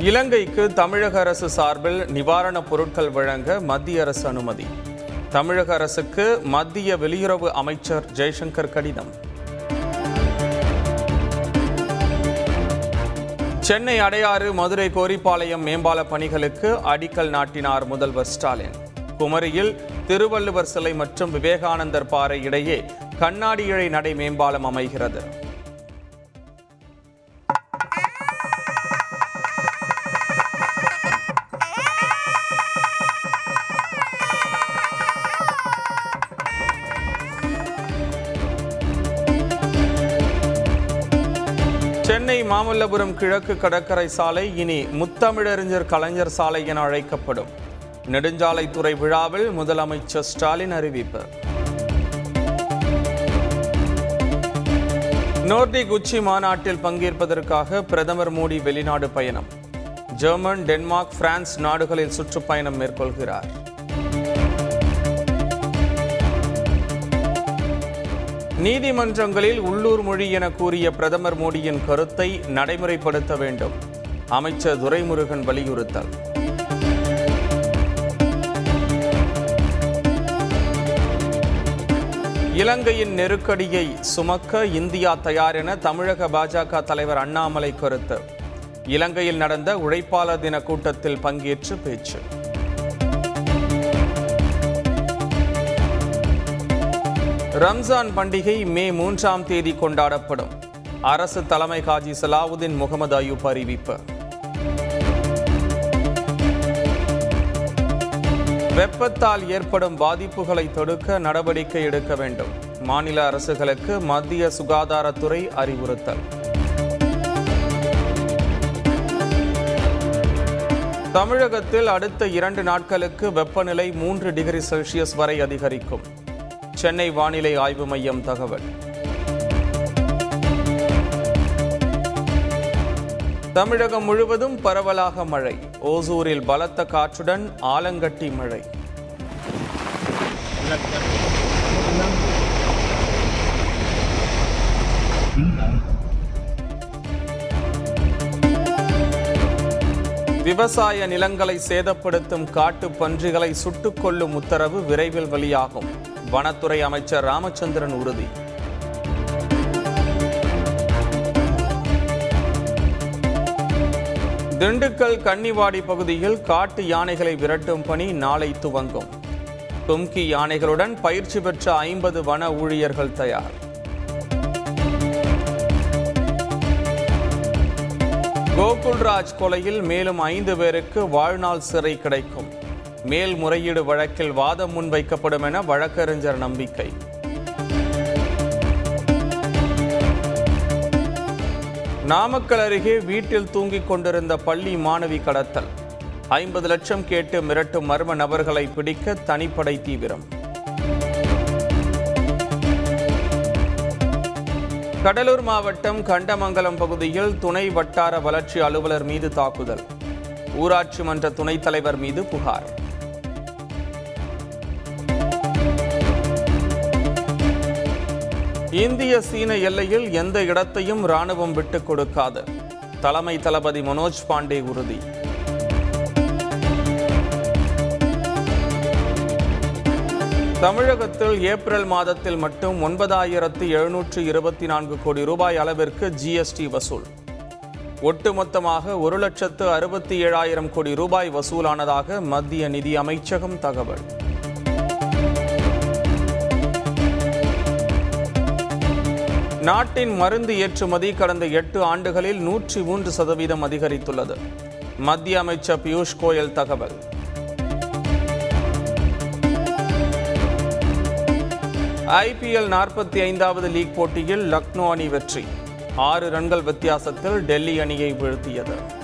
இலங்கைக்கு தமிழக அரசு சார்பில் நிவாரணப் பொருட்கள் வழங்க மத்திய அரசு அனுமதி. தமிழக அரசுக்கு மத்திய வெளியுறவு அமைச்சர் ஜெய்சங்கர் கடிதம். சென்னை அடையாறு மதுரை கோரிப்பாளையம் மேம்பால பணிகளுக்கு அடிக்கல் நாட்டினார் முதல்வர் ஸ்டாலின். குமரியில் திருவள்ளுவர் சிலை மற்றும் விவேகானந்தர் பாறை இடையே கண்ணாடி இழை நடை மேம்பாலம் அமைகிறது. சென்னை மாமல்லபுரம் கிழக்கு கடற்கரை சாலை இனி முத்தமிழறிஞர் கலைஞர் சாலை என அழைக்கப்படும். நெடுஞ்சாலைத்துறை விழாவில் முதலமைச்சர் ஸ்டாலின் அறிவிப்பு. நோர்டிக் உச்சி மாநாட்டில் பங்கேற்பதற்காக பிரதமர் மோடி வெளிநாடு பயணம். ஜெர்மன் டென்மார்க் பிரான்ஸ் நாடுகளில் சுற்றுப்பயணம் மேற்கொள்கிறார். நீதிமன்றங்களில் உள்ளூர் மொழி என கூறிய பிரதமர் மோடியின் கருத்தை நடைமுறைப்படுத்த வேண்டும். அமைச்சர் துரைமுருகன் வலியுறுத்தல். இலங்கையின் நெருக்கடியை சுமக்க இந்தியா தயார் என தமிழக பாஜக தலைவர் அண்ணாமலை கருத்து. இலங்கையில் நடந்த உழைப்பாளர் தின கூட்டத்தில் பங்கேற்று பேச்சு. ரம்ஜான் பண்டிகை மே மூன்றாம் தேதி கொண்டாடப்படும். அரசு தலைமை காஜி சலாவுதீன் முகமது அயூப் அறிவிப்பு. வெப்பத்தால் ஏற்படும் பாதிப்புகளை தடுக்க நடவடிக்கை எடுக்க வேண்டும். மாநில அரசுகளுக்கு மத்திய சுகாதாரத்துறை அறிவுறுத்தல். தமிழகத்தில் அடுத்த இரண்டு நாட்களுக்கு வெப்பநிலை மூன்று டிகிரி செல்சியஸ் வரை அதிகரிக்கும். சென்னை வானிலை ஆய்வு மையம் தகவல். தமிழகம் முழுவதும் பரவலாக மழை. ஓசூரில் பலத்த காற்றுடன் ஆலங்கட்டி மழை. விவசாய நிலங்களை சேதப்படுத்தும் காட்டு பன்றிகளை சுட்டுக் உத்தரவு விரைவில் வெளியாகும். வனத்துறை அமைச்சர் ராமச்சந்திரன் உறுதி. திண்டுக்கல் கன்னிவாடி பகுதியில் காட்டு யானைகளை விரட்டும் பணி நாளை துவங்கும். தும்கி யானைகளுடன் பயிற்சி பெற்ற ஐம்பது வன ஊழியர்கள் தயார். கோகுல்ராஜ் கொலையில் மேலும் ஐந்து பேருக்கு வாழ்நாள் சிறை கிடைக்கும். மேல்முறையீடு வழக்கில் வாதம் முன்வைக்கப்படும் என வழக்கறிஞர் நம்பிக்கை. நாமக்கல் அருகே வீட்டில் தூங்கிக் கொண்டிருந்த பள்ளி மாணவி கடத்தல். ஐம்பது லட்சம் கேட்டு மிரட்டும் மர்ம நபர்களை பிடிக்க தனிப்படை தீவிரம். கடலூர் மாவட்டம் கண்டமங்கலம் பகுதியில் துணை வட்டார வளர்ச்சி அலுவலர் மீது தாக்குதல். ஊராட்சி மன்ற துணைத் தலைவர் மீது புகார். இந்திய சீன எல்லையில் எந்த இடத்தையும் ராணுவம் விட்டுக் கொடுக்காது. தலைமை தளபதி மனோஜ் பாண்டே உறுதி. தமிழகத்தில் ஏப்ரல் மாதத்தில் மட்டும் ஒன்பதாயிரத்து எழுநூற்று இருபத்தி நான்கு கோடி ரூபாய் அளவிற்கு ஜிஎஸ்டி வசூல். ஒட்டுமொத்தமாக ஒரு லட்சத்து அறுபத்தி ஏழாயிரம் கோடி ரூபாய் வசூலானதாக மத்திய நிதி அமைச்சகம் தகவல். நாட்டின் மருந்து ஏற்றுமதி கடந்த எட்டு ஆண்டுகளில் நூற்றி மூன்று சதவீதம் அதிகரித்துள்ளது. மத்திய அமைச்சர் பியூஷ் கோயல் தகவல். ஐபிஎல் நாற்பத்தி ஐந்தாவது லீக் போட்டியில் லக்னோ அணி வெற்றி. ஆறு ரன்கள் வித்தியாசத்தில் டெல்லி அணியை வீழ்த்தியது.